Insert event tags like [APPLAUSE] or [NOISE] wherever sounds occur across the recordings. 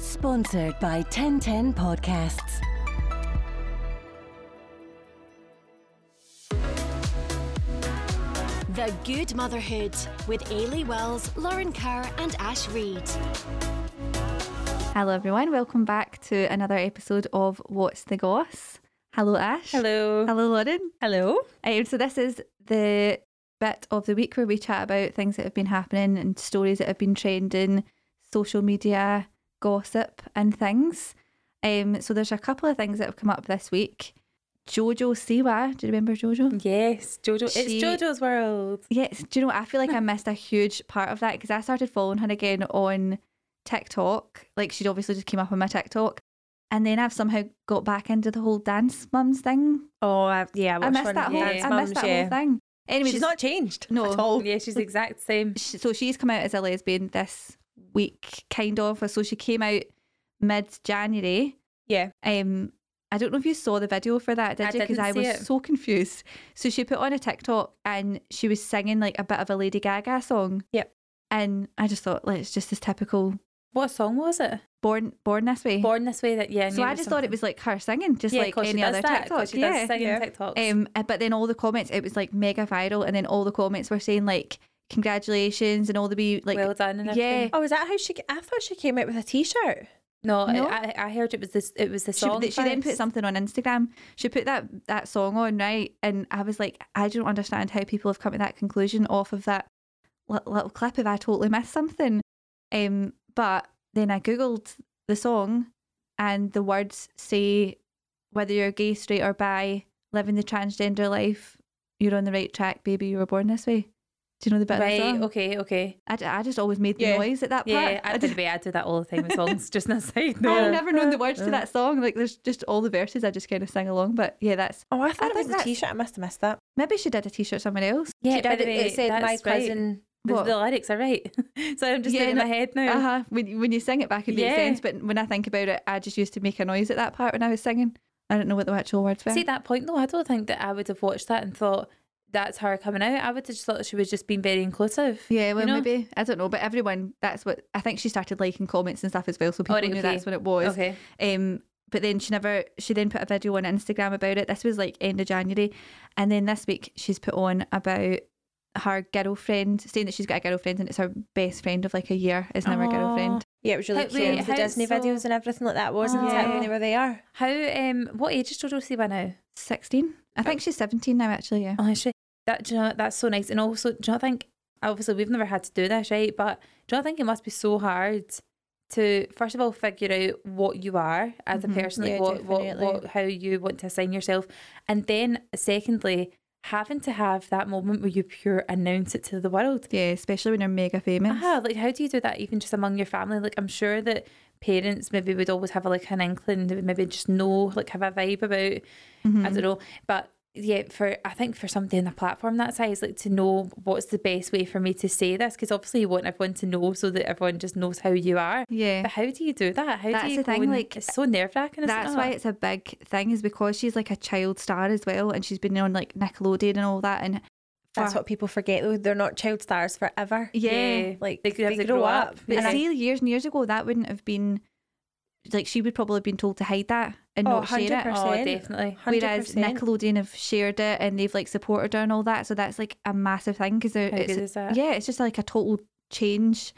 Sponsored by TEN10 Podcasts. The Good Motherhood with Eilidh Wells, Lauren Kerr, and Ash Reid. Hello, everyone. Welcome back to another episode of What's the Goss. Hello, Ash. Hello. Hello, Lauren. Hello. Um, so, this is the bit of the week where we chat about things that have been happening and stories that have been trending, social media, gossip, and things. Um, so, there's a couple of things that have come up this week. Jojo Siwa, do you remember Jojo? Yes, Jojo. She- it's Jojo's world. Yes. Do you know? I feel like I [LAUGHS] missed a huge part of that because I started following her again on TikTok. Like she'd obviously just came up on my TikTok. And then I've somehow got back into the whole dance mums thing. Oh, I, yeah. I missed that whole Dance I Mums, missed that yeah. whole thing. Anyway, She's just- not changed No. at all. [LAUGHS] Yeah, she's the exact same. so she's come out as a lesbian this week, kind of. So she came out mid January. Yeah. Um, I don't know if you saw the video for that, did I you? Because I was it. so confused. So she put on a TikTok and she was singing like a bit of a Lady Gaga song. Yep. And I just thought, like, it's just this typical What song was it? born born this way. Born this way. That yeah. so I just thought it was like her singing, just yeah, like any other that, TikTok. She yeah. Yeah. TikToks. Um, uh, but then all the comments, it was like mega viral, and then all the comments were saying like congratulations and all the wee like well done. And yeah. everything. Oh, is that how she? I thought she came out with a T-shirt. No, No? I, I heard it was this. It was the song. th- she then put something on Instagram. She put that that song on right, and I was like, I don't understand how people have come to that conclusion off of that li- little clip. If I totally missed something, um, but then I googled the song, and the words say whether you're gay, straight, or bi, living the transgender life, you're on the right track, baby. You were born this way. Do you know the bit of the Right. song? Okay. Okay. I just always made the Yeah. noise at that part. Yeah. I, I by just, the way, I do that all the time with songs. just an No. [LAUGHS] I've never known the words to that song. Like there's just all the verses. I just kind of sing along. But yeah, that's Oh, I thought I it was think a that's- T-shirt. I must have missed that. maybe she did a t-shirt somewhere else. Yeah. she did. It, it said my that's right. cousin. The, What? the lyrics are right. [LAUGHS] so I'm just Yeah, in no- my head now. Uh huh. When when you sing it back, it makes Yeah. sense. But when I think about it, I just used to make a noise at that part when I was singing. I don't know what the actual words were. See that point though, I don't think that I would have watched that and thought that's her coming out. I would have just thought she was just being very inclusive. yeah, well, you know? maybe I don't know, but everyone. That's what I think. She started liking comments and stuff as well, so people right, knew okay. that's what it was. Okay. Um, but then she never. She then put a video on Instagram about it. This was like end of January, and then this week she's put on about her girlfriend saying that she's got a girlfriend and it's her best friend of like a year is now her girlfriend. Yeah, it was really How- cute. wait, the Disney so- videos and everything like that, wasn't it? Oh. When they were there. How um what age is Jojo Siwa now? Sixteen. I think she's seventeen now. Actually, yeah. Oh actually that do you know that's so nice. And also do you not think obviously we've never had to do this, right? But do you not think it must be so hard to first of all figure out what you are as Mhm. a person, like Yeah, what, what what how you want to assign yourself. And then secondly, having to have that moment where you pure announce it to the world. Yeah, especially when you're mega famous. Ah, like how do you do that even just among your family? Like I'm sure that parents maybe would always have like an inkling, they would maybe just know, like have a vibe about Mm-hmm. I don't know. But yeah, for I think for somebody in a platform that size, like to know what's the best way for me to say this, because obviously you want everyone to know so that everyone just knows how you are. Yeah. But how do you do that? How That's do you the go thing, and- like, it's so nerve wracking. That's why it's a big thing, is because she's like a child star as well, and she's been on like Nickelodeon and all that. And That's what people forget though. They're not child stars forever. yeah. Like They they, could have to grow, grow up. up. But And see, years and years ago, that wouldn't have been like she would probably have been told to hide that and Oh, not share it. 100%. oh, definitely. Whereas 100%. Nickelodeon have shared it and they've like supported her and all that, so that's like a massive thing because How it's good is that? yeah, it's just like a total change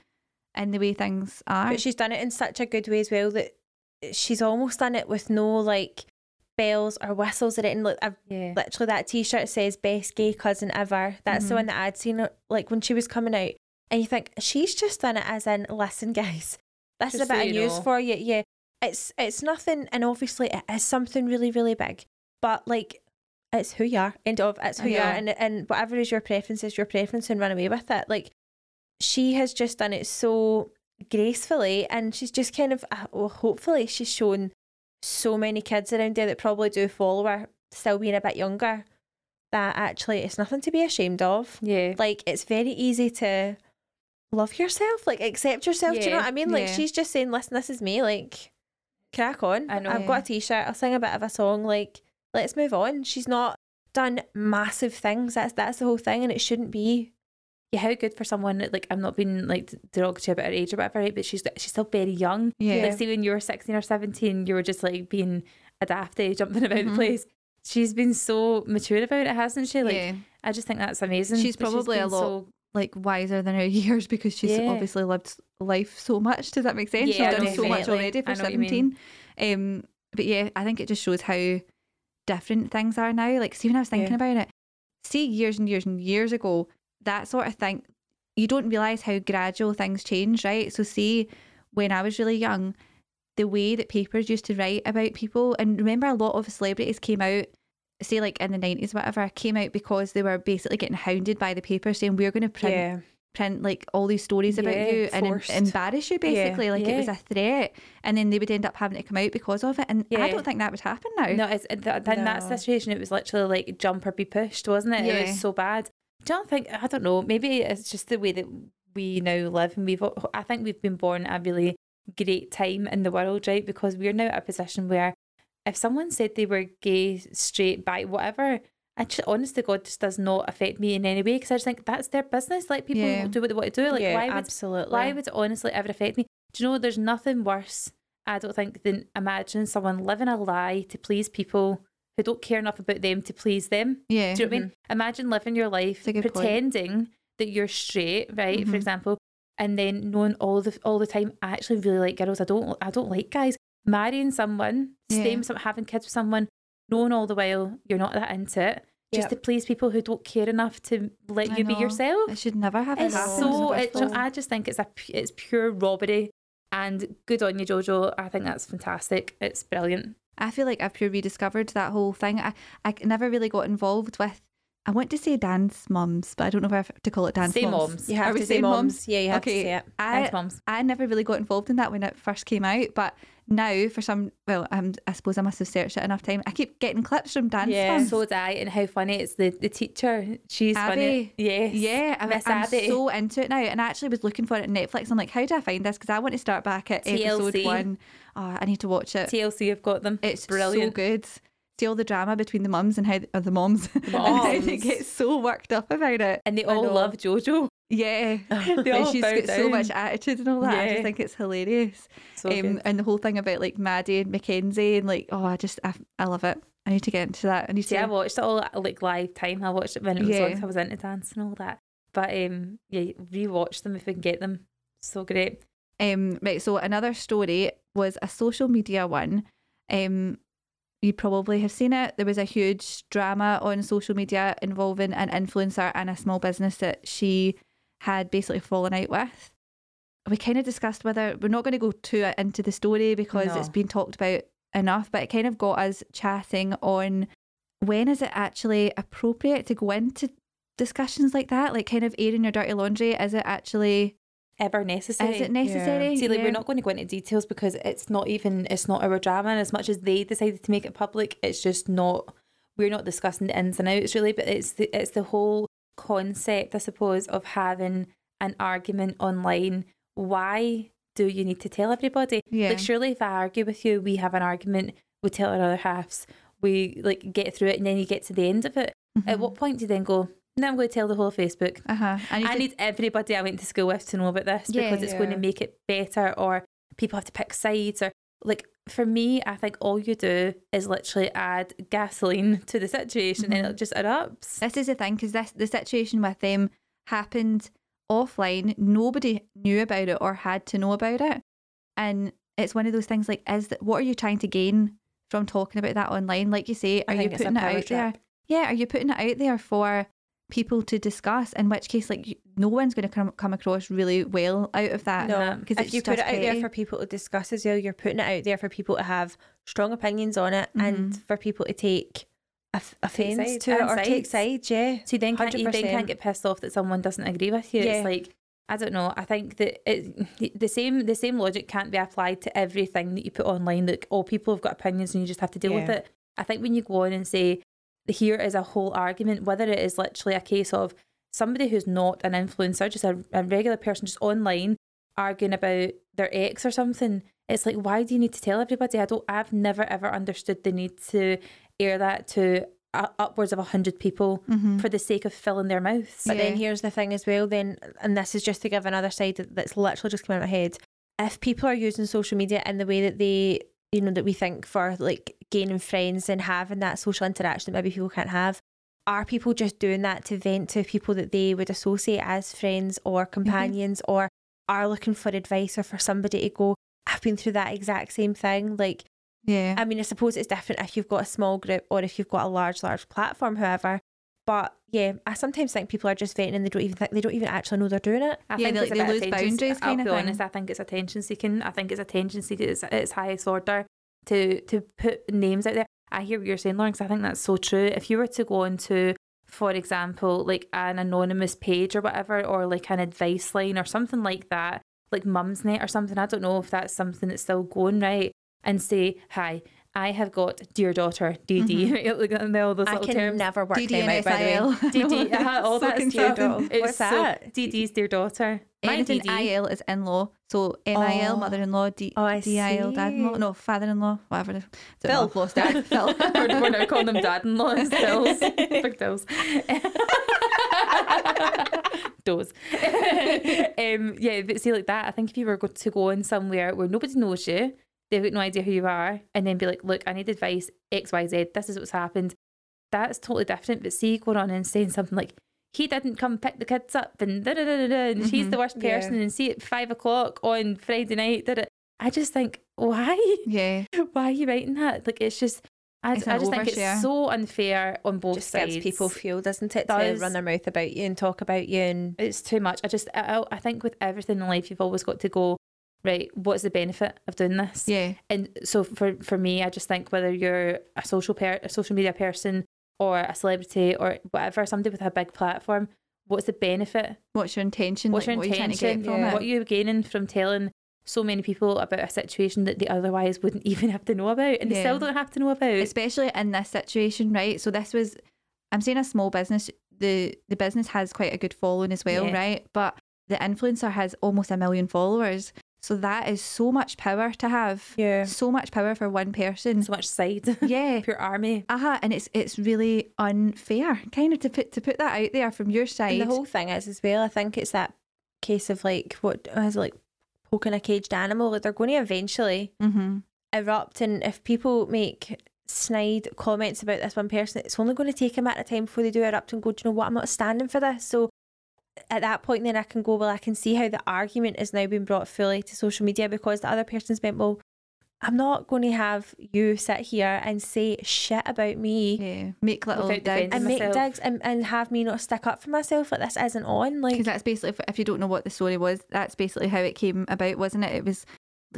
in the way things are. But she's done it in such a good way as well that she's almost done it with no like bells or whistles or anything. Like I've Yeah. literally that T-shirt says "best gay cousin ever." That's the Mhm. one that I'd seen like when she was coming out, and you think she's just done it as in, listen, guys, this is Just a so bit of news know." for you. Yeah, it's it's nothing, and obviously it is something really really big, but like. It's who you are, end of. It's who you are, and and whatever is your preference is your preference, and run away with it. Like she has just done it so gracefully and she's just kind of uh, well hopefully she's shown so many kids around there that probably do follow her still being a bit younger that actually it's nothing to be ashamed of Yeah. like it's very easy to love yourself like accept yourself do you know what i mean like yeah. she's just saying listen this is me like crack on I know. i've got a t-shirt i'll sing a bit of a song like let's move on she's not done massive things that's that's the whole thing and it shouldn't be yeah, how good for someone like I'm not being like derogatory about her age or whatever, right? But she's she's still very young. Yeah. Like see when you were sixteen or seventeen, you were just like being a dafty, jumping about the mm-hmm. place. She's been so mature about it, hasn't she? Like yeah. I just think that's amazing. She's probably a lot so- like wiser than her [LAUGHS] years because she's Yeah. obviously lived life so much. Does that make sense? Yeah, she's done so much already for I know what you mean. seventeen. Um, but yeah, I think it just shows how different things are now. Like, see, when I was thinking Yeah. about it, see, years and years and years ago, that sort of thing, you don't realize how gradual things change, right? So, see, when I was really young, the way that papers used to write about people, and remember, a lot of celebrities came out. Say like in the nineties, whatever, came out because they were basically getting hounded by the paper, saying we're going to print Yeah. print like all these stories about Yeah, you and em- embarrass you basically like it was a threat and then they would end up having to come out because of it and I don't think that would happen now No, it's, in that, in that situation, it was literally like jump or be pushed, wasn't it? It was so bad. I don't think? I don't know. Maybe it's just the way that we now live, and we've. I think we've been born at a really great time in the world, right? Because we're now at a position where, if someone said they were gay, straight, bi, whatever. I just, honest to God, just does not affect me in any way because I just think that's their business. Let people Yeah. do what they want to do. Like, yeah, why would absolutely. why would it honestly ever affect me? Do you know there's nothing worse, I don't think, than imagining someone living a lie to please people who don't care enough about them to please them. yeah Do you know what I mean? Imagine living your life good point. pretending that you're straight, right? For Mhm. example, and then knowing all the all the time, I actually really like girls. I don't I don't like guys. Marrying someone, Yeah. staying with some, having kids with someone, knowing all the while you're not that into it, just Yep. to please people who don't care enough to let I you be yourself. it should never have It's happened so. It. I just think it's a it's pure robbery, and good on you, Jojo. I think that's fantastic. It's brilliant. I feel like I've pure rediscovered that whole thing I, I never really got involved with I want to say dance mums but I don't know if I have to call it dance Say mums mums. You Are have we to say saying moms. Yeah, you have okay to say it. I, Thanks, mums. I never really got involved in that when it first came out, but now for some, well, um, I suppose I must have searched it enough time. I keep getting clips from dance Yeah. So did I, and how funny it's the the teacher. She's Abby. funny. Yes. yeah, I'm, Miss I'm Abby. so into it now, and I actually was looking for it on Netflix. I'm like, how do I find this? Because I want to start back at episode TLC. one. Oh, I need to watch it. TLC have got them. It's brilliant. so good. See all the drama between the mums and how or the moms, [LAUGHS] and how they get so worked up about it. And they all love Jojo. Yeah, [LAUGHS] They and all she's got so much attitude and all that. I just think it's hilarious. So um, and the whole thing about like Maddie and Mackenzie and like oh I just I, I love it. I need to get into that. I need See, to. I watched it all like live time. I watched it when it was Yeah. on. I was into dance and all that. But um, yeah, rewatch them if we can get them. So great. Um, right. So another story was a social media one. Um, you probably have seen it. There was a huge drama on social media involving an influencer and a small business that she had basically fallen out with. We kind of discussed whether we're not going to go too into the story because No. it's been talked about enough, but it kind of got us chatting on when is it actually appropriate to go into discussions like that, like kind of airing your dirty laundry. Is it actually Ever necessary. is it necessary? See, like Yeah. we're not going to go into details because it's not even it's not our drama, and as much as they decided to make it public, it's just not. We're not discussing the ins and outs really, but it's the it's the whole concept, I suppose, of having an argument online. Why do you need to tell everybody? Yeah. Like, surely if I argue with you, we have an argument, we tell our other halves, we like get through it, and then you get to the end of it. At what point do you then go? No, I'm going to tell the whole Facebook. Uh huh. I need I to- need everybody I went to school with to know about this Yeah. because it's going to make it better, or people have to pick sides, or like for me, I think all you do is literally add gasoline [LAUGHS] to the situation and mm-hmm. it just erupts. This is the thing because this the situation with them happened offline. Nobody knew about it or had to know about it, and it's one of those things like, is that what are you trying to gain from talking about that online? Like you say, are you think it's a putting it out there? Yeah, are you putting it out there for people to discuss? In which case, like no one's going to come come across really well out of that. No, um, because if you put it out there for people to discuss as well, you're putting it out there for people to have strong opinions on it and mm-hmm. for people to take off- offence sides to it and or take sides. sides. Yeah, So you then can't, you then can't get pissed off that someone doesn't agree with you. Yeah. It's like I don't know. I think that it, [LAUGHS] the same the same logic can't be applied to everything that you put online. Like all people have got opinions and you just have to deal with it. I think when you go on and say here is a whole argument, whether it is literally a case of somebody who's not an influencer, just a, a regular person just online arguing about their ex or something, it's like why do you need to tell everybody? I don't I've never ever understood the need to air that to uh, upwards of 100 people for the sake of filling their mouths. But then here's the thing as well, then, and this is just to give another side that's literally just come out of my head. If people are using social media in the way that they, you know, that we think for like gaining friends and having that social interaction that maybe people can't have, are people just doing that to vent to people that they would associate as friends or mm-hmm. companions or are looking for advice or for somebody to go, I've been through that exact same thing? Like, Yeah. I mean, I suppose it's different if you've got a small group or if you've got a large, large platform, however. But yeah, I sometimes think people are just venting and they don't even think they don't even actually know they're doing it. I Yeah, think they- it's a they bit lose attention- boundaries I'll kind be honest. I think it's attention seeking. I think it's attention seeking at its, its highest order to to put names out there. I hear what you're saying, Lauren, 'cause I think that's so true. If you were to go into, for example, like an anonymous page or whatever, or like an advice line or something like that, like Mumsnet or something, I don't know if that's something that's still going right, and say, Hi, I have got dear daughter, DD, right? Like, and all those I little can terms. never work DD them and out, by the way. DD, [LAUGHS] uh, all So that confusing. stuff. What's that? DD's dear daughter. My Anything DD. IL is in law. So MIL, Oh. mother in law, D- Oh, I DIL, dad in law. No, father in law, whatever. Don't Phil. know, lost it. [LAUGHS] Phil. [LAUGHS] we're, we're now calling them dad-in-law stills. Big dills. Does. um, yeah, but see, like that, I think if you were go- to go in somewhere where nobody knows you, they've got no idea who you are, and then be like, look, I need advice, X, Y, Z, this is what's happened, that's totally different. But see, going on and saying something like, he didn't come pick the kids up, and da da da da da, and mm-hmm. she's the worst Yeah. person, and see at five o'clock on Friday night, da da. I just think, why? yeah. [LAUGHS] why are you writing that? Like it's just I, It's I just think it's so unfair on both sides. Just sides. gives people fuel, doesn't it, Does. to run their mouth about you and talk about you and it's too much. I just I, I think with everything in life you've always got to go right. What's the benefit of doing this? Yeah. And so for for me, I just think whether you're a social per a social media person or a celebrity or whatever, somebody with a big platform, what's the benefit? What's your intention? What's like, your what are you trying to get from it? What are you gaining from telling so many people about a situation that they otherwise wouldn't [LAUGHS] even have to know about, and they Yeah. still don't have to know about? especially in this situation, right? So this was, I'm saying a small business. The the business has quite a good following as well, Yeah. right? But the influencer has almost a million followers, so that is so much power to have. Yeah. so much power for one person. so much side. [LAUGHS] yeah, Pure army. uh-huh. and it's it's really unfair, kind of to put to put that out there from your side. And the whole thing is as well, I think it's that case of like what is it, like poking a caged animal. Like they're going to eventually mm-hmm. erupt and if people make snide comments about this one person, it's only going to take a matter of time before they do erupt and go, do you know what, I'm not standing for this. So at that point then I can go, well, I can see how the argument is now being brought fully to social media because the other person's meant, well, I'm not going to have you sit here and say shit about me Yeah, make little digs. and make myself. digs and, and have me not stick up for myself like this isn't on. Like Because that's basically, if, if you don't know what the story was, that's basically how it came about, wasn't it? It was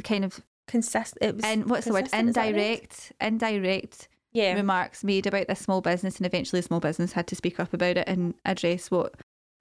kind of consist it was and what's the word? consistent, is that right? Indirect, indirect Yeah. remarks made about this small business, and eventually, the small business had to speak up about it and address what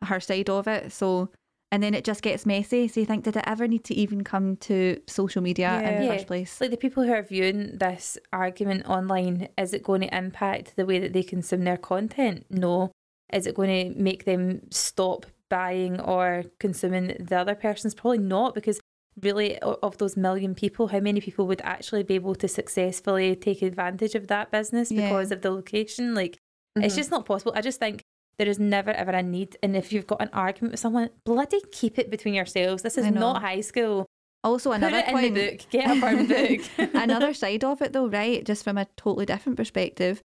her side of it. So, and then it just gets messy. So you think, did it ever need to even come to social media in the Yeah. first place? Like the people who are viewing this argument online, is it going to impact the way that they consume their content? No. Is it going to make them stop buying or consuming the other person's? Probably not, because really, of those million people, how many people would actually be able to successfully take advantage of that business Yeah. because of the location? Like, it's Mhm. just not possible. I just think there is never ever a need. And if you've got an argument with someone, bloody keep it between yourselves. This is not high school. Also, Put another it point. in the book. Get a firm book. [LAUGHS] another side of it though right just from a totally different perspective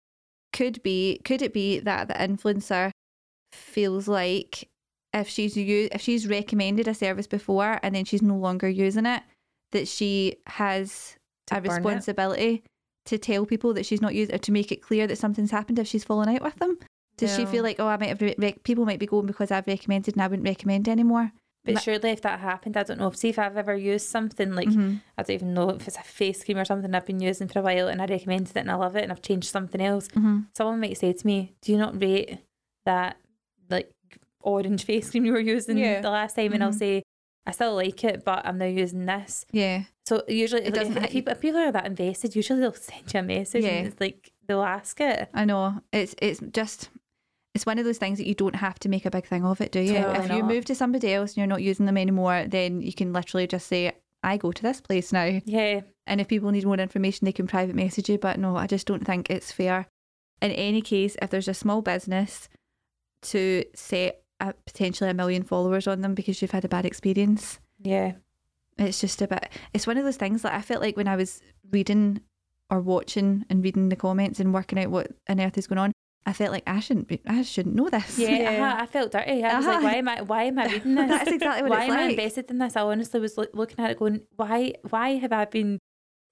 could be could it be that the influencer feels like if she's u- if she's recommended a service before and then she's no longer using it that she has a burn it. responsibility to tell people that she's not using or to make it clear that something's happened if she's fallen out with them does she feel like oh I might have re- people might be going because I've recommended and I wouldn't recommend anymore But Ma- surely, if that happened, I don't know. See if I've ever used something like Mhm. I don't even know if it's a face cream or something I've been using for a while, and I recommended it and I love it, and I've changed something else. Mhm. Someone might say to me, "Do you not rate that like orange [LAUGHS] face cream you were using Yeah. the last time?" And I'll Mhm. say, "I still like it, but I'm now using this." yeah So usually, It doesn't if, people, if people are that invested, usually they'll [LAUGHS] send you a message Yeah. and it's like they'll ask it. I know. It's it's just it's one of those things that you don't have to make a big thing of it, do you? Totally if you not. move to somebody else and you're not using them anymore, then you can literally just say, I go to this place now. Yeah, And if people need more information, they can private message you. But no, I just don't think it's fair in any case, if there's a small business to set a, potentially a million followers on them because you've had a bad experience, Yeah. it's just a bit. It's one of those things that I felt like when I was reading or watching and reading the comments and working out what on earth is going on, I felt like I shouldn't be. I shouldn't know this. Yeah, Yeah. uh-huh, I felt dirty. I was like, Uh-huh. why am I? Why am I [LAUGHS] reading this? That's exactly what I thought. why it's am I invested in this? I honestly was loo- looking at it, going, why? Why have I been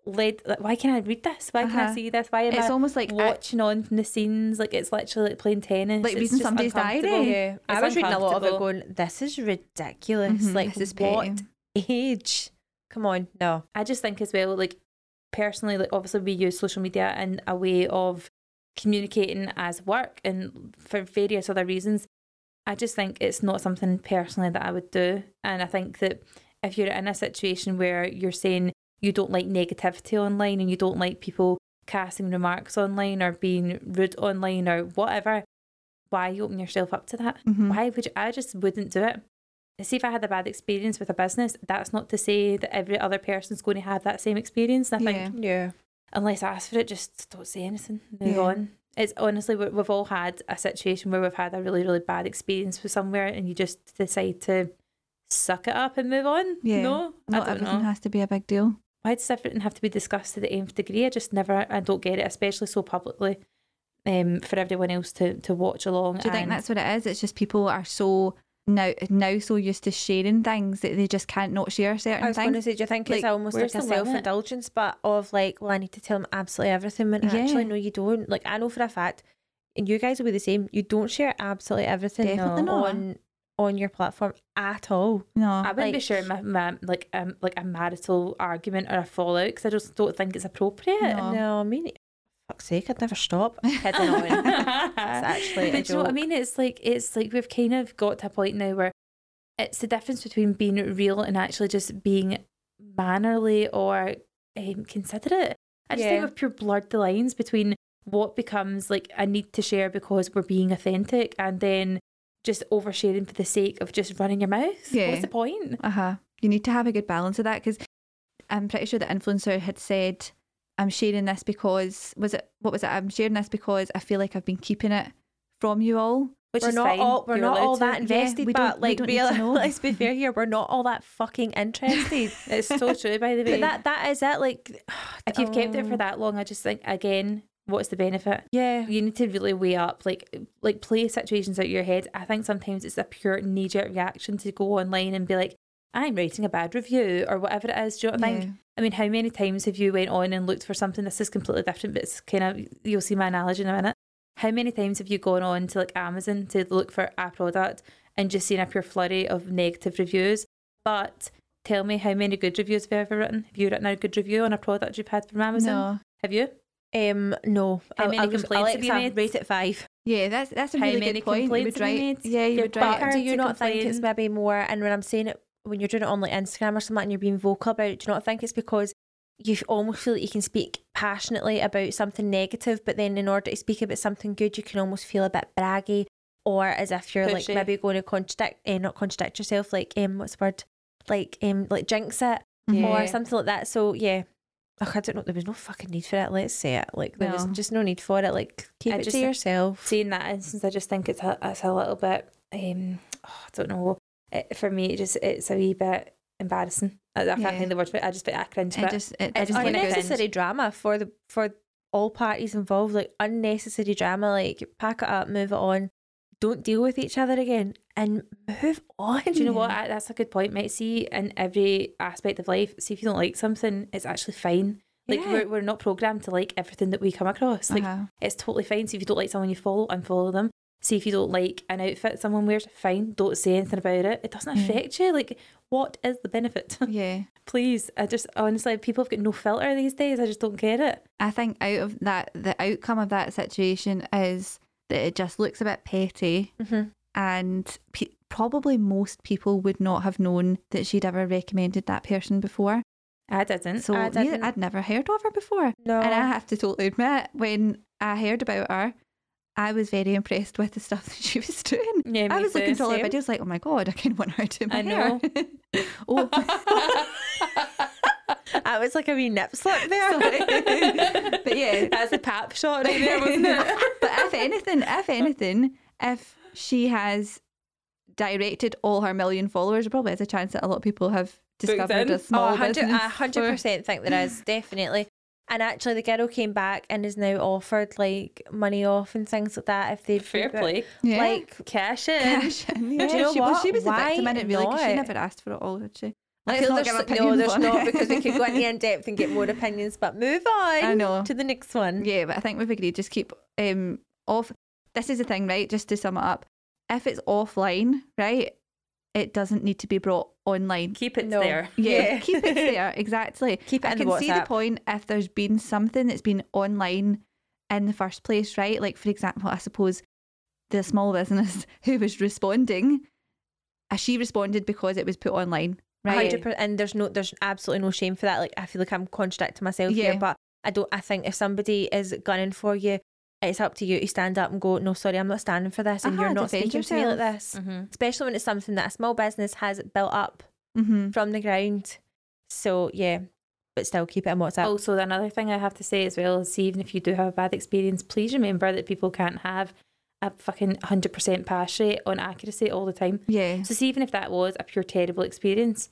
led? Like, why can I read this? Why can I Uh-huh. see this? Why am It's I almost like I- watching on from the scenes? Like it's literally like playing tennis. Like It's reading just somebody's diary. Yeah, I was reading a lot of it going, this is ridiculous. Mhm, Like, this is what petty. age? Come on, no. I just think as well, like personally, like obviously we use social media in a way of communicating as work and for various other reasons. I just think it's not something personally that I would do. And I think that if you're in a situation where you're saying you don't like negativity online and you don't like people casting remarks online or being rude online or whatever, why you open yourself up to that? Mhm. Why would you? I just wouldn't do it. See if I had a bad experience with a business, that's not to say that every other person's going to have that same experience. And I Yeah. think Yeah. Unless I ask for it, just don't say anything. Move Yeah. on. It's honestly we- we've all had a situation where we've had a really really bad experience with somewhere, and you just decide to suck it up and move on. Yeah. No, I Not don't everything know. has to be a big deal. Why does everything have to be discussed to the nth degree? I just never, I don't get it, especially so publicly, um, for everyone else to to watch along. Do you think that's what it is? It's just people are so now now so used to sharing things that they just can't not share certain things. I was going to say, do you think it's almost like a self indulgence, but of like, well, I need to tell them absolutely everything when actually, Yeah. no, you don't. Like, I know for a fact, and you guys will be the same, you don't share absolutely everything Definitely not. on on your platform at all. No, I wouldn't be sharing my, my like um like a marital argument or a fallout because I just don't think it's appropriate. No. No, I mean, fuck's sake, I'd never stop. [LAUGHS] Kidding on. it's actually But you know what I mean? It's like it's like we've kind of got to a point now where it's the difference between being real and actually just being mannerly or um, considerate. I just think Yeah. we've pure blurred the lines between what becomes like a need to share because we're being authentic and then just oversharing for the sake of just running your mouth. Yeah. What's the point? uh huh. You need to have a good balance of that because I'm pretty sure the influencer had said, "I'm sharing this because was it what was it? I'm sharing this because I feel like I've been keeping it from you all." Which we're is not fine. all we're You're not all that Yeah, invested, we don't- but we like to real, let's be fair here, we're not all that fucking interested. [LAUGHS] It's so true, by the way. but that that is it. Like, [SIGHS] if you've kept it for oh, that long, I just think again, what's the benefit? yeah, You need to really weigh up, like, like play situations out your head. I think sometimes it's a pure knee jerk reaction to go online and be like, "I'm writing a bad review" or whatever it is. Do you know what I think? I mean, how many times have you went on and looked for something? This is completely different, but it's kind of you'll see my analogy in a minute. How many times have you gone on to like Amazon to look for a product and just seen a pure flurry of negative reviews? But tell me how many good reviews have you ever written? Have you written a good review on a product you've had from Amazon? No. Have you? um, no. How I'll- many I'll just- complaints have you made? Rate it five. Yeah, that's that's a How really many good point. You complaints would have you write. made? Yeah, you Your would write. butter- do you not think it's maybe more? And when I'm saying it, when you're doing it on like Instagram or something, and you're being vocal about it, do you not think it's because you almost feel that you can speak passionately about something negative, but then in order to speak about something good, you can almost feel a bit braggy, or as if you're like maybe going to contradict, eh, not contradict yourself, like um, what's the word, like um, like jinx it Yeah. or something like that. So yeah. Ugh, I don't know. There was no fucking need for it. Let's say it. Like there was just no need for it. Like keep I it just- to yourself. Seeing that instance, I just think it's a, it's a little bit, um, oh, I don't know. It, for me, it just it's a wee bit embarrassing. I, I Yeah. can't think the word for it. I just I cringe. It But just it, I it's just doesn't find it look good. unnecessary drama for the for all parties involved. Like unnecessary drama. Like pack it up, move it on. Don't deal with each other again, and move [LAUGHS] on. do you know what? I, that's a good point, mate. See, in every aspect of life, see if you don't like something, it's actually fine. Like Yeah. we're we're not programmed to like everything that we come across. Like Uh-huh. it's totally fine. So if you don't like someone you follow, unfollow them. See if you don't like an outfit someone wears, fine. Don't say anything about it. It doesn't affect you. Like, what is the benefit? [LAUGHS] Yeah. Please, I just honestly, people have got no filter these days. I just don't get it. I think out of that, the outcome of that situation is that it just looks a bit petty, Mhm. and pe- probably most people would not have known that she'd ever recommended that person before. I didn't. So I neither, didn't. I'd never heard of her before, No. and I have to totally admit, when I heard about her, I was very impressed with the stuff that she was doing. Yeah, I was looking through all her videos, like, oh my god, I kind of want her to do my I hair. know. [LAUGHS] oh, [LAUGHS] [LAUGHS] That was like a wee nip slip there. but yeah, That's a pap shot right there, wasn't it? but if anything, if anything, if she has directed all her million followers, there probably has a chance that a lot of people have discovered a small oh, 100, business. I hundred percent think there is definitely. And actually, the girl came back and is now offered like money off and things like that if they Fair play. Yeah. Like Cash in. Cash [LAUGHS] in, yeah. Do you know she, Well, what? she was the Why victim in it, really, 'cause she never asked for it all, did she? I feel there's give no, there's not because we could go into in depth and get more [LAUGHS] opinions, but move on. I know. to the next one. Yeah, but I think we've agreed just keep um off. This is the thing, right? Just to sum it up, if it's offline, right, it doesn't need to be brought online. Keep it No. there. Yeah, Yeah. [LAUGHS] keep it there. [LAUGHS] Exactly. Keep it I in the can see the point if there's been something that's been online in the first place, right? Like for example, I suppose the small business [LAUGHS] who was responding, uh, she responded because it was put online, right? Hundred percent. And there's no, there's absolutely no shame for that. Like I feel like I'm contradicting myself Yeah. here, but I don't. I think if somebody is gunning for you, it's up to you to stand up and go. No, sorry, I'm not standing for this, and Uh-huh, you're not speaking to me like this. Mm-hmm. Especially when it's something that a small business has built up Mm-hmm. from the ground. So yeah, but still keep it in WhatsApp. Also, another thing I have to say as well is even if you do have a bad experience, please remember that people can't have a fucking 100% pass rate on accuracy all the time. Yeah. So, see, even if that was a pure terrible experience,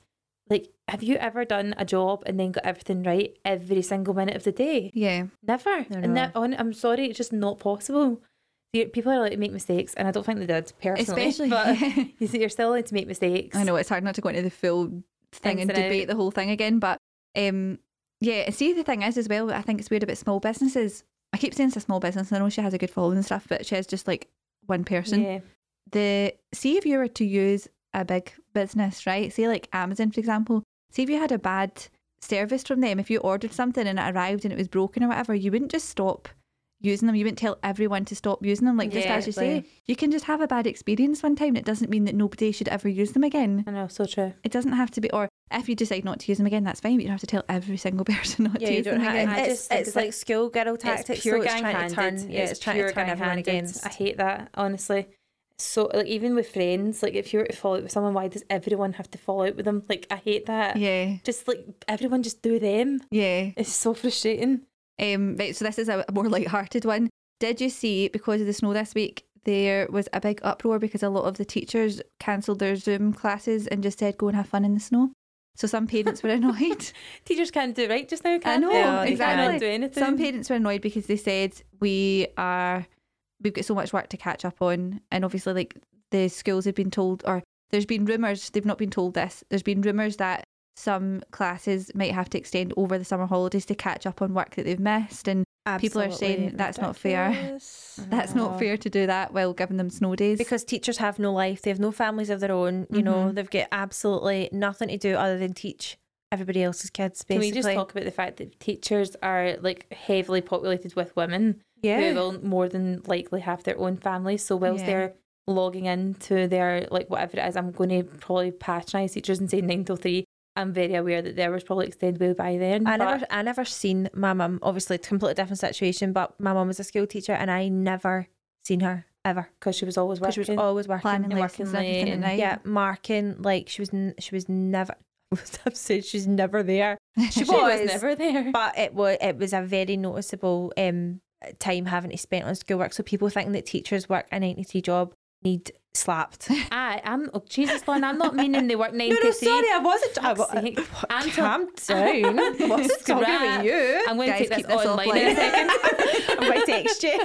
like, have you ever done a job and then got everything right every single minute of the day? Yeah. Never. No, And that, on, I'm sorry, it's just not possible. People are allowed to make mistakes, and I don't think they did personally. Especially- but [LAUGHS] you see, you're still allowed to make mistakes. I know it's hard not to go into the full thing and and debate out. the whole thing again, but um, yeah. See, the thing is as well. I think it's weird about small businesses. I keep saying it's a small business. And I know she has a good following and stuff, but she has just like one person. Yeah. The see if you were to use a big business, right? Say like Amazon, for example. See if you had a bad service from them. If you ordered something and it arrived and it was broken or whatever, you wouldn't just stop using them. You wouldn't tell everyone to stop using them. Like just Yeah, as you say, exactly. you can just have a bad experience one time. It doesn't mean that nobody should ever use them again. I know, so true. It doesn't have to be, or if you decide not to use them again, that's fine. But you don't have to tell every single [LAUGHS] person not yeah, to you use don't them have. again. I It's, just it's it's like like- schoolgirl tactics. it's pure so it's gang trying to turn. Yeah, it's, trying to turn everyone gang-handed. against. I hate that, honestly. So, like, even with friends, like, if you were to fall out with someone, why does everyone have to fall out with them? Like, I hate that. yeah, Just like everyone, just do them. yeah. It's so frustrating. Um, right, so this is a more light-hearted one. Did you see because of the snow this week? There was a big uproar because a lot of the teachers cancelled their Zoom classes and just said go and have fun in the snow. So some parents were annoyed. [LAUGHS] Teachers can't do right just now, I can know they? No, they They can't exactly. do anything. Some parents were annoyed because they said we are we've got so much work to catch up on, and obviously like the schools have been told, or there's been rumours they've not been told this. There's been rumours that some classes might have to extend over the summer holidays to catch up on work that they've missed, and people are saying Absolutely that's not fair. ridiculous. [LAUGHS] that's not fair to do that while giving them snow days. Because teachers have no life, they have no families of their own. You know, Mhm. they've got absolutely nothing to do other than teach everybody else's kids. Can we just talk about the fact that teachers are like heavily populated with women yeah, who will more than likely have their own families? So whilst Yeah. they're logging into their like whatever it is, I'm going to probably patronise teachers and say nine till three. I'm very aware that there was probably extended way by then. I but never, I never seen my mum. Obviously, it's a completely different situation, but my mum was a school teacher, and I never seen her ever because she was always working. she was always working. planning and lessons and working everything late and- night. Yeah, marking like she was. n- She was never. [LAUGHS] I've said she's never there. she [LAUGHS] she was was, never there. but it was it was a very noticeable um time having to spend on schoolwork. So people thinking that teachers work a ninety three job need slapped. [LAUGHS] I, I'm oh, Jesus, Lon, I'm not meaning they work nine [LAUGHS] no, no, three. sorry, I wasn't. I, I, [LAUGHS] I'm calm down. I wasn't talking about you. I'm going to take this this online in a second. I'm going to text you.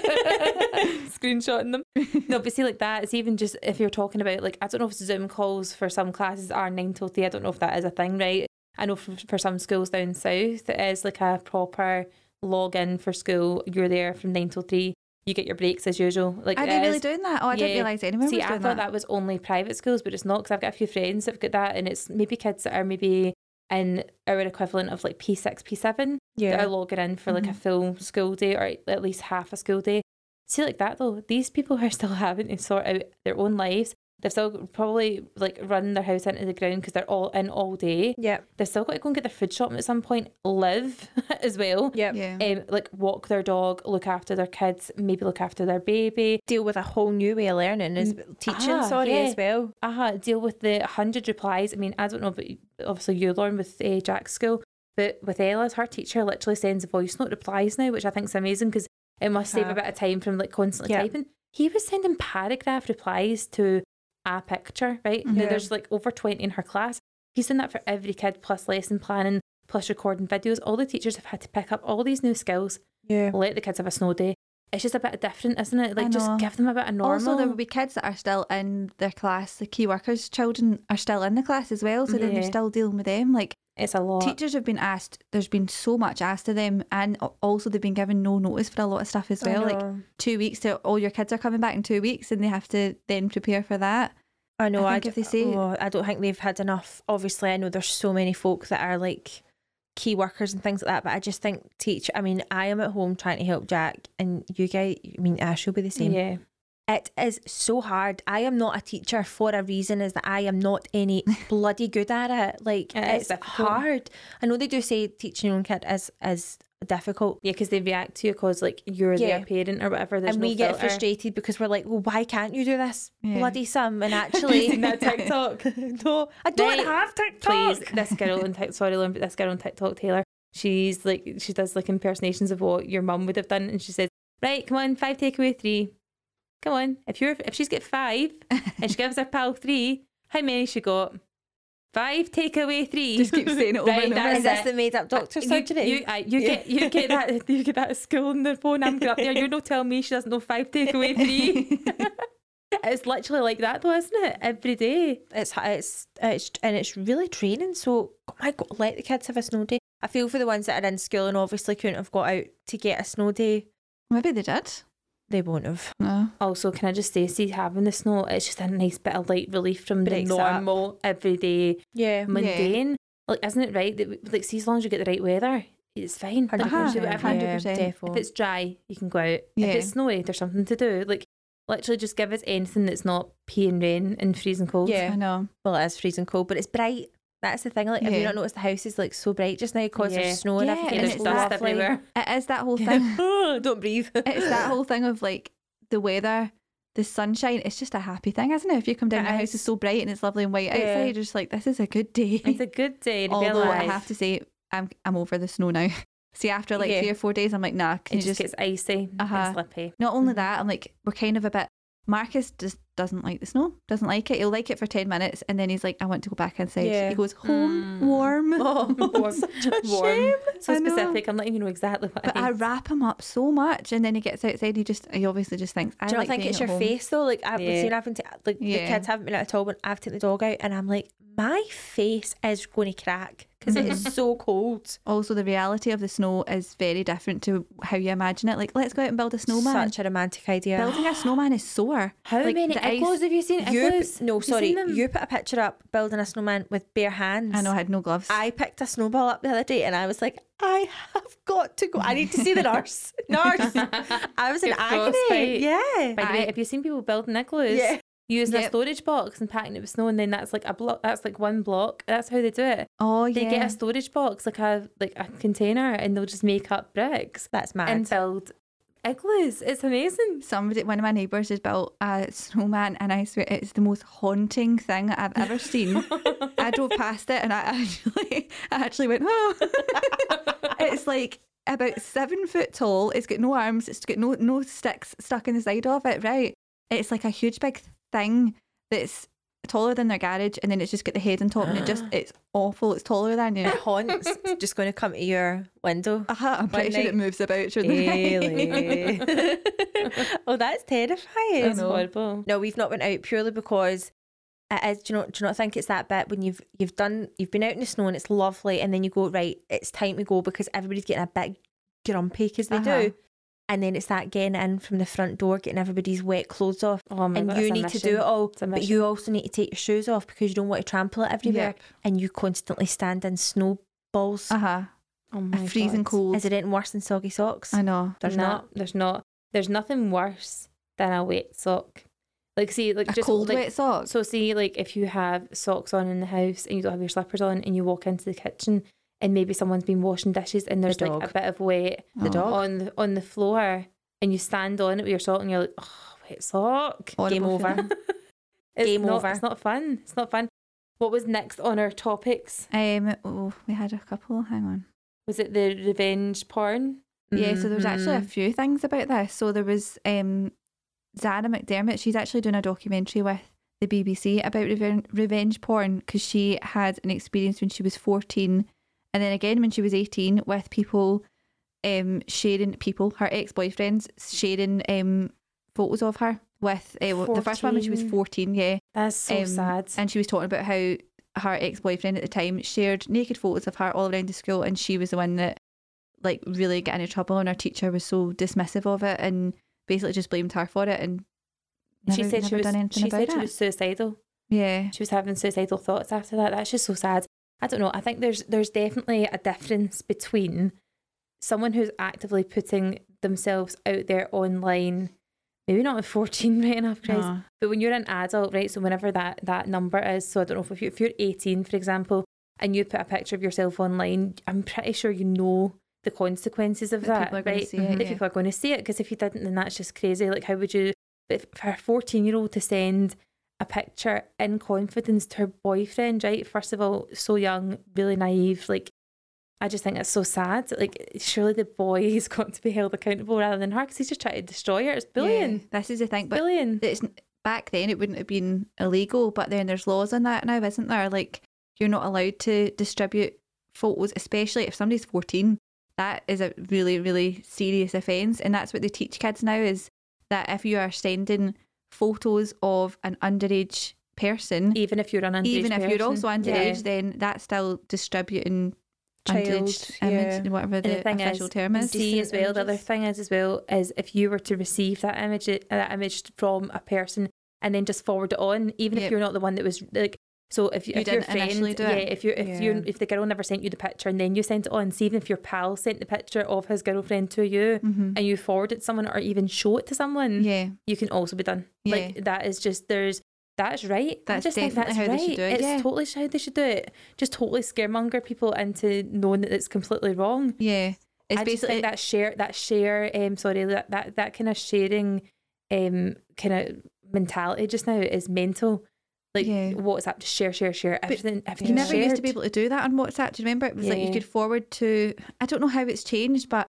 Screenshotting them. No, but see, like that, it's even just if you're talking about, like, I don't know if Zoom calls for some classes are 9 till 3. I don't know if that is a thing, right? I know for, for some schools down south, it is like a proper login for school. You're there from 9 till 3. You get your breaks as usual. Like, Are they really is- doing that? Oh, I didn't realise anyone See, was I thought that. that was only private schools, but it's not because I've got a few friends that've got that, and it's maybe kids that are maybe in our equivalent of like P6, P7 that are Yeah. logging in for like a mm-hmm. full school day or at least half a school day. See, like that though, these people are [LAUGHS] still having to sort out their own lives. They've still probably like run their house into the ground because they're all in all day. Yeah. They've still got to go and get their food shopping at some point, live [LAUGHS] as well. Yep. Yeah. Um, like walk their dog, look after their kids, maybe look after their baby. Deal with a whole new way of learning as teaching. ah, sorry yeah. as well. Aha, deal with the hundred replies. I mean, I don't know, but obviously you learn with uh, Jack's school. But with Ella's, her teacher literally sends a voice note replies now, which I think is amazing because it must save a Uh-huh. bit of time from like constantly Yeah. typing. He was sending paragraph replies to a picture, right? Now there's like over 20 in her class. He's done that for every kid, plus lesson planning, plus recording videos. All the teachers have had to pick up all these new skills, Yeah. let the kids have a snow day. It's just a bit different, isn't it? Like, just give them a bit of normal. Also, there will be kids that are still in their class. The key workers' children are still in the class as well, so then they're still dealing with them. Like it's a lot. teachers have been asked. There's been so much asked of them, and also they've been given no notice for a lot of stuff as well. Like two weeks to all your kids are coming back in two weeks, and they have to then prepare for that. I know. I I, if they say- oh, I don't think they've had enough. Obviously, I know there's so many folk that are like key workers and things like that. But I just think teach. I mean, I am at home trying to help Jack, and you guys. I mean, Ash will be the same. Yeah. It is so hard. I am not a teacher for a reason. Is that I am not any [LAUGHS] bloody good at it. Like It it's hard. I know they do say teaching your own kid is is difficult. Yeah, because they react to you because like you're Yeah. their parent or whatever. There's and no we get frustrated because we're like, well, why can't you do this Yeah. bloody sum? And [LAUGHS] actually, that [LAUGHS] TikTok? no, I don't Right. have TikTok. Please, this girl on TikTok, sorry, Lauren, but this girl on TikTok, Taylor, she's like, she does like impersonations of what your mum would have done. And she says, right, come on, five takeaway three. Come on. If you're, if she's got five and she gives her pal three, how many she got? Five take away three. Just keep saying it [LAUGHS] over Right, and over. that's Is this the made up doctor uh, You- surgery? You, aye, you, Yeah. get you get that [LAUGHS] you get that at school on the phone. I'm going up there. You're not telling me she doesn't know five take away three. [LAUGHS] it's literally like that though, isn't it? Every day. it's it's it's and it's really training. So oh my god, let the kids have a snow day. I feel for the ones that are in school and obviously couldn't have got out to get a snow day. Maybe they did. They won't have. No. Also, can I just say, see, having the snow, it's just a nice bit of light relief from Breaks the it up. normal, everyday, Yeah. mundane. Like, isn't it right that, like, see, as long as you get the right weather, it's fine. Like, you can Uh-huh. Yeah. 100%. If it's dry, you can go out. Yeah. If it's snowy, there's something to do. Like, literally, just give us anything that's not pee and rain and freezing cold. Yeah. I know. Well, it is freezing cold, but it's bright. That's the thing. Like, have you not noticed the house is like so bright just now because Yeah. there's snow and Yeah, everything? and There's it's dust lovely. everywhere. It is that whole thing. [LAUGHS] [LAUGHS] Don't breathe. it's that whole thing of like the weather, the sunshine. It's just a happy thing, isn't it? If you come down, It the house is. is so bright and it's lovely and white Yeah. outside. You're just like, this is a good day. It's a good day to be Although I have to say, I'm I'm over the snow now. [LAUGHS] See, after like Yeah. three or four days, I'm like, nah. Can it you just just? gets icy Uh-huh. and slippy. Not only that, I'm like, we're kind of a bit. Marcus just doesn't like the snow. Doesn't like it. He'll like it for ten minutes, and then he's like, I want to go back inside. Yeah. He goes home Mm. warm. [LAUGHS] Oh, [LAUGHS] Warm. such a Warm. shame. So I know. specific. I'm letting you know exactly what But I I wrap him up so much, and then he gets outside. He just, he obviously just thinks, I Do you like not think being it's your home. face though? Like I've Yeah. seen having to like the kids haven't been out at all, but I've taken the dog out and I'm like, my face is going to crack because it is mm-hmm. so cold. Also, the reality of the snow is very different to how you imagine it. Like, let's go out and build a snowman. Such a romantic idea. Building a snowman is sore. How Like, many the ice- igloos have you seen? you Igloos? no, sorry, you put a picture up building a snowman with bare hands. I know I had no gloves. I picked a snowball up the other day and I was like, I have got to go. I need to see the nurse. [LAUGHS] nurse. I was in agony. Yeah. By the way, have you seen people building igloos? Yeah. Using a storage box and packing it with snow, and then that's like a block. That's like one block. That's how they do it. oh yeah. They get a storage box, like a like a container, and they'll just make up bricks That's mad. and build igloos. It's amazing. Somebody, one of my neighbours, has built a snowman, and I swear it's the most haunting thing I've ever seen. I drove past it, and I actually, I actually went, oh. [LAUGHS] it's like about seven foot tall. It's got no arms. It's got no no sticks stuck in the side of it. Right. It's like a huge big thing that's taller than their garage, and then it's just got the head on top, and it just [GASPS] it's awful. It's taller than you. it haunts. It's just going to come to your window. Uh-huh, I'm pretty One sure it moves about during the night. Really? [LAUGHS] oh, that's terrifying. It's know. horrible. No, we've not went out purely because it is. Do you not? Do you not think it's that bit when you've you've done you've been out in the snow and it's lovely, and then you go right. It's time to go because everybody's getting a bit grumpy because they Uh-huh. do, and then it's that getting in from the front door, getting everybody's wet clothes off. Oh my and God, you need to do it all, but you also need to take your shoes off because you don't want to trample it everywhere, Yep. and you constantly stand in snowballs. Uh huh. Oh my Freezing God. cold. Is it anything worse than soggy socks? I know. There's No, not. There's not. There's nothing worse than a wet sock. Like see, like A just cold like, wet sock. So see, like if you have socks on in the house and you don't have your slippers on, and you walk into the kitchen and maybe someone's been washing dishes and there's like a bit of weight The dog? on the on the floor, and you stand on it with your sock and you're like, oh, wet sock. Horrible Game over. feeling. [LAUGHS] It's Game not, over. It's not fun. It's not fun. What was next on our topics? Um, oh, we had a couple. Hang on. Was it the revenge porn? Yeah, so there was actually a Mhm. few things about this. So there was um, Zara McDermott. She's actually doing a documentary with the BBC about reven- revenge porn because she had an experience when she was 14 and then again when she was 18 with people um, sharing, people, her ex boyfriends, sharing um, photos of her with uh, the first one when she was 14. 14, yeah. That's so Um, sad. And she was talking about how her ex boyfriend at the time shared naked photos of her all around the school, and she was the one that like really got into trouble, and her teacher was so dismissive of it and basically just blamed her for it. And she never- said she was. done anything She about said she it. was suicidal. yeah, She was having suicidal thoughts after that. That's just so sad. I don't know. I think there's there's definitely a difference between someone who's actively putting themselves out there online. Maybe not at 14, [LAUGHS] right enough, Chris. No. But when you're an adult, right? So whenever that that number is, so I don't know if, you, if you're 18, for example, and you put a picture of yourself online, I'm pretty sure you know the consequences of That that, people are gonna right? it, That yeah. people are going to see it because if you didn't, then that's just crazy. Like, how would you? But for a 14 year old to send a picture in confidence to her boyfriend, right? First of all, so young, really naive. Like, I just think it's so sad. Like, surely the boy [LAUGHS] has got to be held accountable rather than her because he's just trying to destroy her. It's bullying. Yeah, this is the thing, but Bullying. it's back then it wouldn't have been illegal, but then there's laws on that now, isn't there? Like you're not allowed to distribute photos, especially if somebody's 14. That is a really, really serious offence, and that's what they teach kids now is that if you are sending photos of an underage person, even if you're an underage even if you're also underage, Yeah. then that's still distributing Child, underage yeah. image, whatever And the, official term is. See as well. The other thing is as well is if you were to receive that image, that image from a person and then just forward it on, even Yep. if you're not the one that was like. So if, you, You if your friend, do yeah, it. if you if you if the girl never sent you the picture and then you sent it on, see even if your pal sent the picture of his girlfriend to you Mhm. and you forward it to someone or even show it to someone, Yeah, you can also be done. Yeah. Like that is just there's that's right. That's I just think that's how right. they should do it, It's yeah. totally how they should do it. Just totally scaremonger people into knowing that it's completely wrong. yeah. It's I basically that share that share um sorry that that, that kind of sharing um kind of mentality just now is mental. Like Yeah. WhatsApp, just share, share, share. Everything, everything. You never used to be able to do that on WhatsApp. Do you remember? It was like you could forward to. I don't know how it's changed, but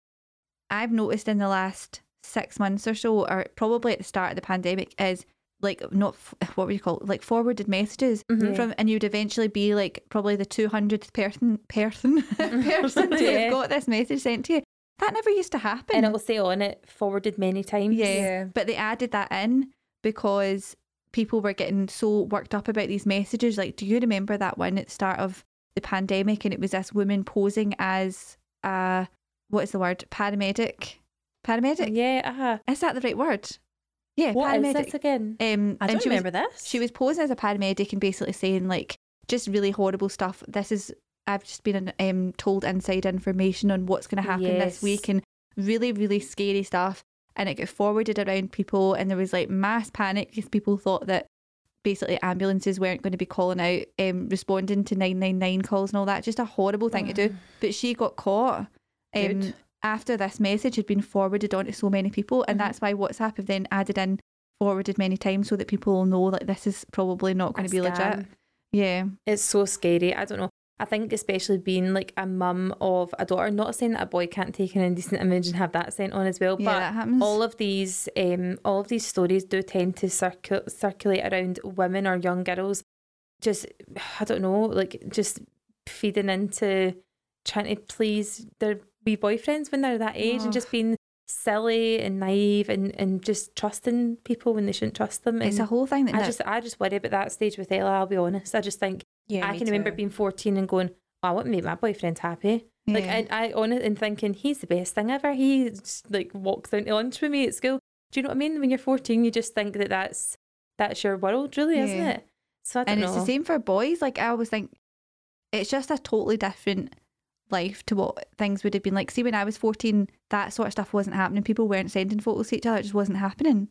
I've noticed in the last six months or so, or probably at the start of the pandemic, is like not what would you call it? like forwarded messages Mhm. from, and you'd eventually be like probably the two hundredth person [LAUGHS] person person to Yeah. have got this message sent to you. That never used to happen. and it'll say on it forwarded many times. Yeah. Yeah. But they added that in because people were getting so worked up about these messages. Like, do you remember that one at the start of the pandemic? And it was this woman posing as a, what is the word? Paramedic? Paramedic? yeah. Uh-huh. Is that the right word? Yeah, What is paramedic. this again? Um, I and don't she was- remember this. she was posing as a paramedic and basically saying like just really horrible stuff. This is I've just been um, told inside information on what's going to happen Yes. this week and really really scary stuff. And it got forwarded around people, and there was like mass panic because people thought that basically ambulances weren't going to be calling out, um, responding to nine nine nine calls and all that. Just a horrible thing to do. But she got caught. Um, after this message had been forwarded on to so many people, and Mhm. that's why WhatsApp have then added in forwarded many times so that people will know that this is probably not going A to be legit. Yeah, It's so scary. I don't know. I think especially being like a mum of a daughter, not saying that a boy can't take an indecent image and have that sent on as well, yeah, but all of these um all of these stories do tend to circu- circulate around women or young girls just [SIGHS] i don't know like just feeding into trying to please their wee boyfriends when they're that age Oh. and just being silly and naive and, and just trusting people when they shouldn't trust them. And it's a whole thing that I just I just worry about that stage with Ella I'll be honest. I just think yeah, I can remember being 14 and going oh, I want to make my boyfriend happy like yeah. I, I on it and thinking he's the best thing ever. He like walks out to lunch with me at school. Do you know what I mean? When you're 14, you just think that that's that's your world, really, isn't it? So I don't and know. it's the same for boys. Like I always think it's just a totally different life to what things would have been like. See, when I was fourteen, that sort of stuff wasn't happening. People weren't sending photos to each other. It just wasn't happening.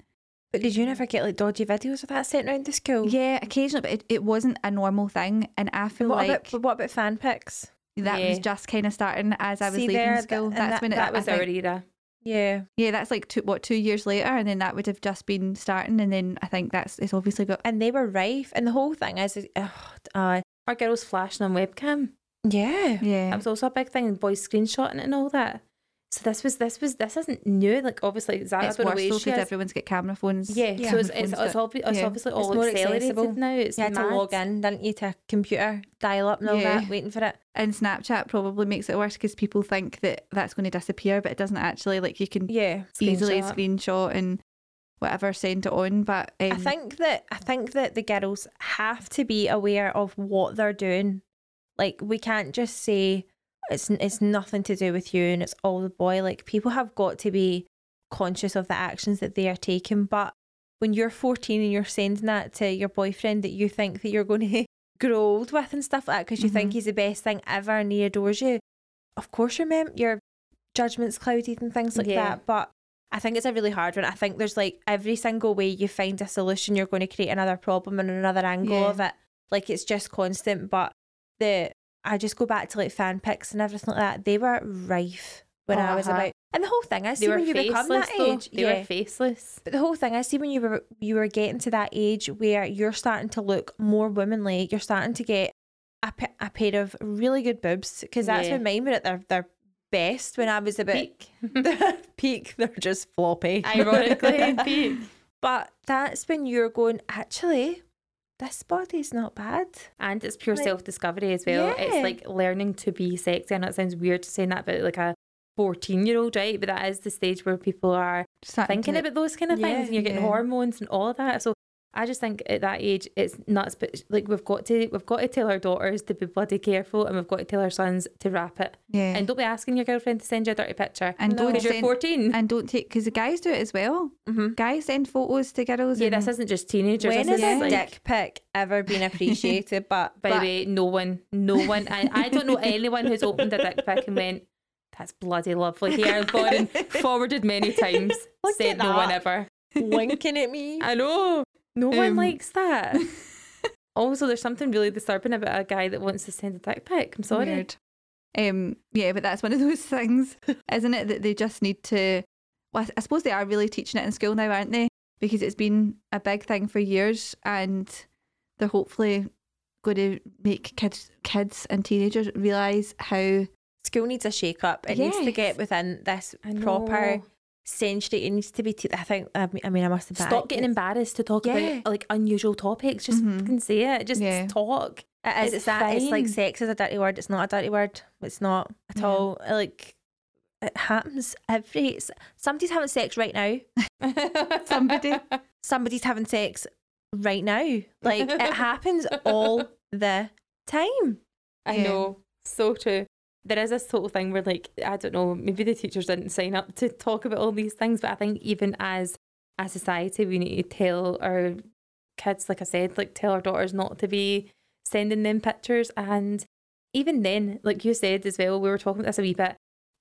But did you never get like dodgy videos of that sent around the school? Yeah, occasionally, but it, it wasn't a normal thing. And I feel What like about what about fan pics? that was just kind of starting as I was See leaving there, school. and That's that- when it, that was I our think- era. Yeah. Yeah, that's like two, what two years later, and then that would have just been starting, and then I think that's it's obviously got And they were rife. And the whole thing is, is uh, uh, Our girls flashing on webcam. yeah. yeah. That was also a big thing. Boys screenshotting it and all that. So this was this was this isn't new. Like obviously it's worse though because everyone's got camera phones. yeah, Yeah. so it's it's, it's, obvi- it's yeah. obviously It's all more accelerated accessible. now. It's You had to log in, didn't you, to a computer, dial up and all Yeah. that, waiting for it. and Snapchat probably makes it worse because people think that that's going to disappear, but it doesn't actually. Like you can Yeah. easily Screenshot. screenshot and whatever send it on, but um, I think that I think that the girls have to be aware of what they're doing. Like we can't just say it's it's nothing to do with you and it's all the boy. Like people have got to be conscious of the actions that they are taking. But when you're 14 and you're sending that to your boyfriend that you think that you're going [LAUGHS] to grow old with and stuff like that because you think Mhm. he's the best thing ever and he adores you, of course your mem- your judgment's clouded and things like Yeah. that. But I think it's a really hard one. I think there's like every single way you find a solution, you're going to create another problem and another angle Yeah. of it. Like it's just constant. But the I just go back to like fan pics and everything like that. They were rife when I was Uh-huh. about. And the whole thing, I see when you become that though. age. They yeah. were faceless. But the whole thing, I see when you were you were getting to that age where you're starting to look more womanly. You're starting to get a, a pair of really good boobs because that's Yeah. when mine were at their their best when I was about Peak. [LAUGHS] peak. They're just floppy. Ironically, [LAUGHS] peak. But that's when you're going, actually, this body's not bad. And it's pure Like- self discovery as well. Yeah. It's like learning to be sexy. I know it sounds weird saying that about like a 14 year old, right? But that is the stage where people are starting thinking to- about those kind of things and you're getting yeah. hormones and all of that. So I just think at that age it's nuts, but like we've got to we've got to tell our daughters to be bloody careful and we've got to tell our sons to wrap it. yeah, And don't be asking your girlfriend to send you a dirty picture. and No. don't Because you're 14. and don't take because the guys do it as well. Mm-hmm. Guys send photos to girls. yeah, this isn't just teenagers. When has a like, dick pic ever been [LAUGHS] appreciated? but By But- the way, no one, no one, I, I don't know anyone who's opened a dick pic and went, that's bloody lovely here, Gordon, [LAUGHS] forwarded many times, Look said no one ever. winking at me. [LAUGHS] I know. No one Um, likes that. [LAUGHS] also, there's something really disturbing about a guy that wants to send a dick pic. I'm sorry. Weird. Um, yeah, but that's one of [LAUGHS] those things, [LAUGHS] isn't it? That they just need to. Well, I suppose they are really teaching it in school now, aren't they? Because it's been a big thing for years, and they're hopefully going to make kids, kids and teenagers realise how. School needs a shake up. It needs to get within this I proper know. Century. It needs to be. Te- I think. I mean, I must have. Stop getting embarrassed to talk Yeah. about like unusual topics. Just Mhm. fucking say it. Just Yeah. talk. It is. It's It's, that. It's like sex is a dirty word. It's not a dirty word. It's not at Yeah. all. Like it happens every. Somebody's having sex right now. [LAUGHS] Somebody. Somebody's having sex right now. Like it happens all [LAUGHS] the time. I Yeah. know. So true. There is this total thing where, like, I don't know, maybe the teachers didn't sign up to talk about all these things, but I think even as a society, we need to tell our kids, like I said, like, tell our daughters not to be sending them pictures. And even then, like you said as well, we were talking about this a wee bit.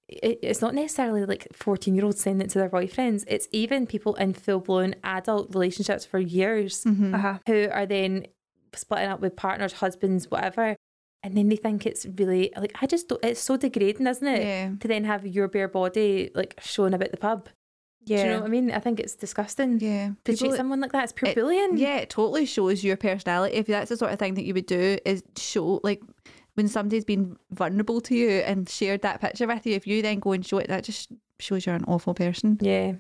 It, it's not necessarily like 14 year olds sending it to their boyfriends. It's even people in full blown adult relationships for years Mhm. Uh-huh. who are then splitting up with partners, husbands, whatever, and then they think it's really like I just don't, it's so degrading, isn't it? Yeah. To then have your bare body like shown about the pub. Yeah. Do you know what I mean? I think it's disgusting. Yeah. To treat someone like that, it's pure it- bullying. Yeah, it totally shows your personality. If that's the sort of thing that you would do, is show like when somebody's been vulnerable to you and shared that picture with you. If you then go and show it, that just shows you're an awful person. Yeah.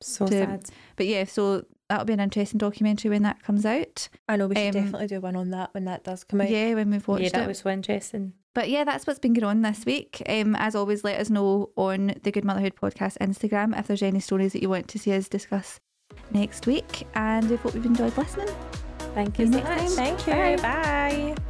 So To- sad. But yeah, so that'll be an interesting documentary when that comes out. I know we should Um, definitely do one on that when that does come out. Yeah, when we've watched it. Yeah, that it. was so interesting. But yeah, that's what's been going on this week. Um, as always, let us know on the Good Motherhood Podcast Instagram if there's any stories that you want to see us discuss next week. And we hope you've enjoyed listening. Thank you See so you much. time. Thank you. Bye.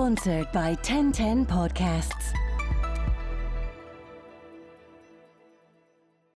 Sponsored by TEN10 Podcasts.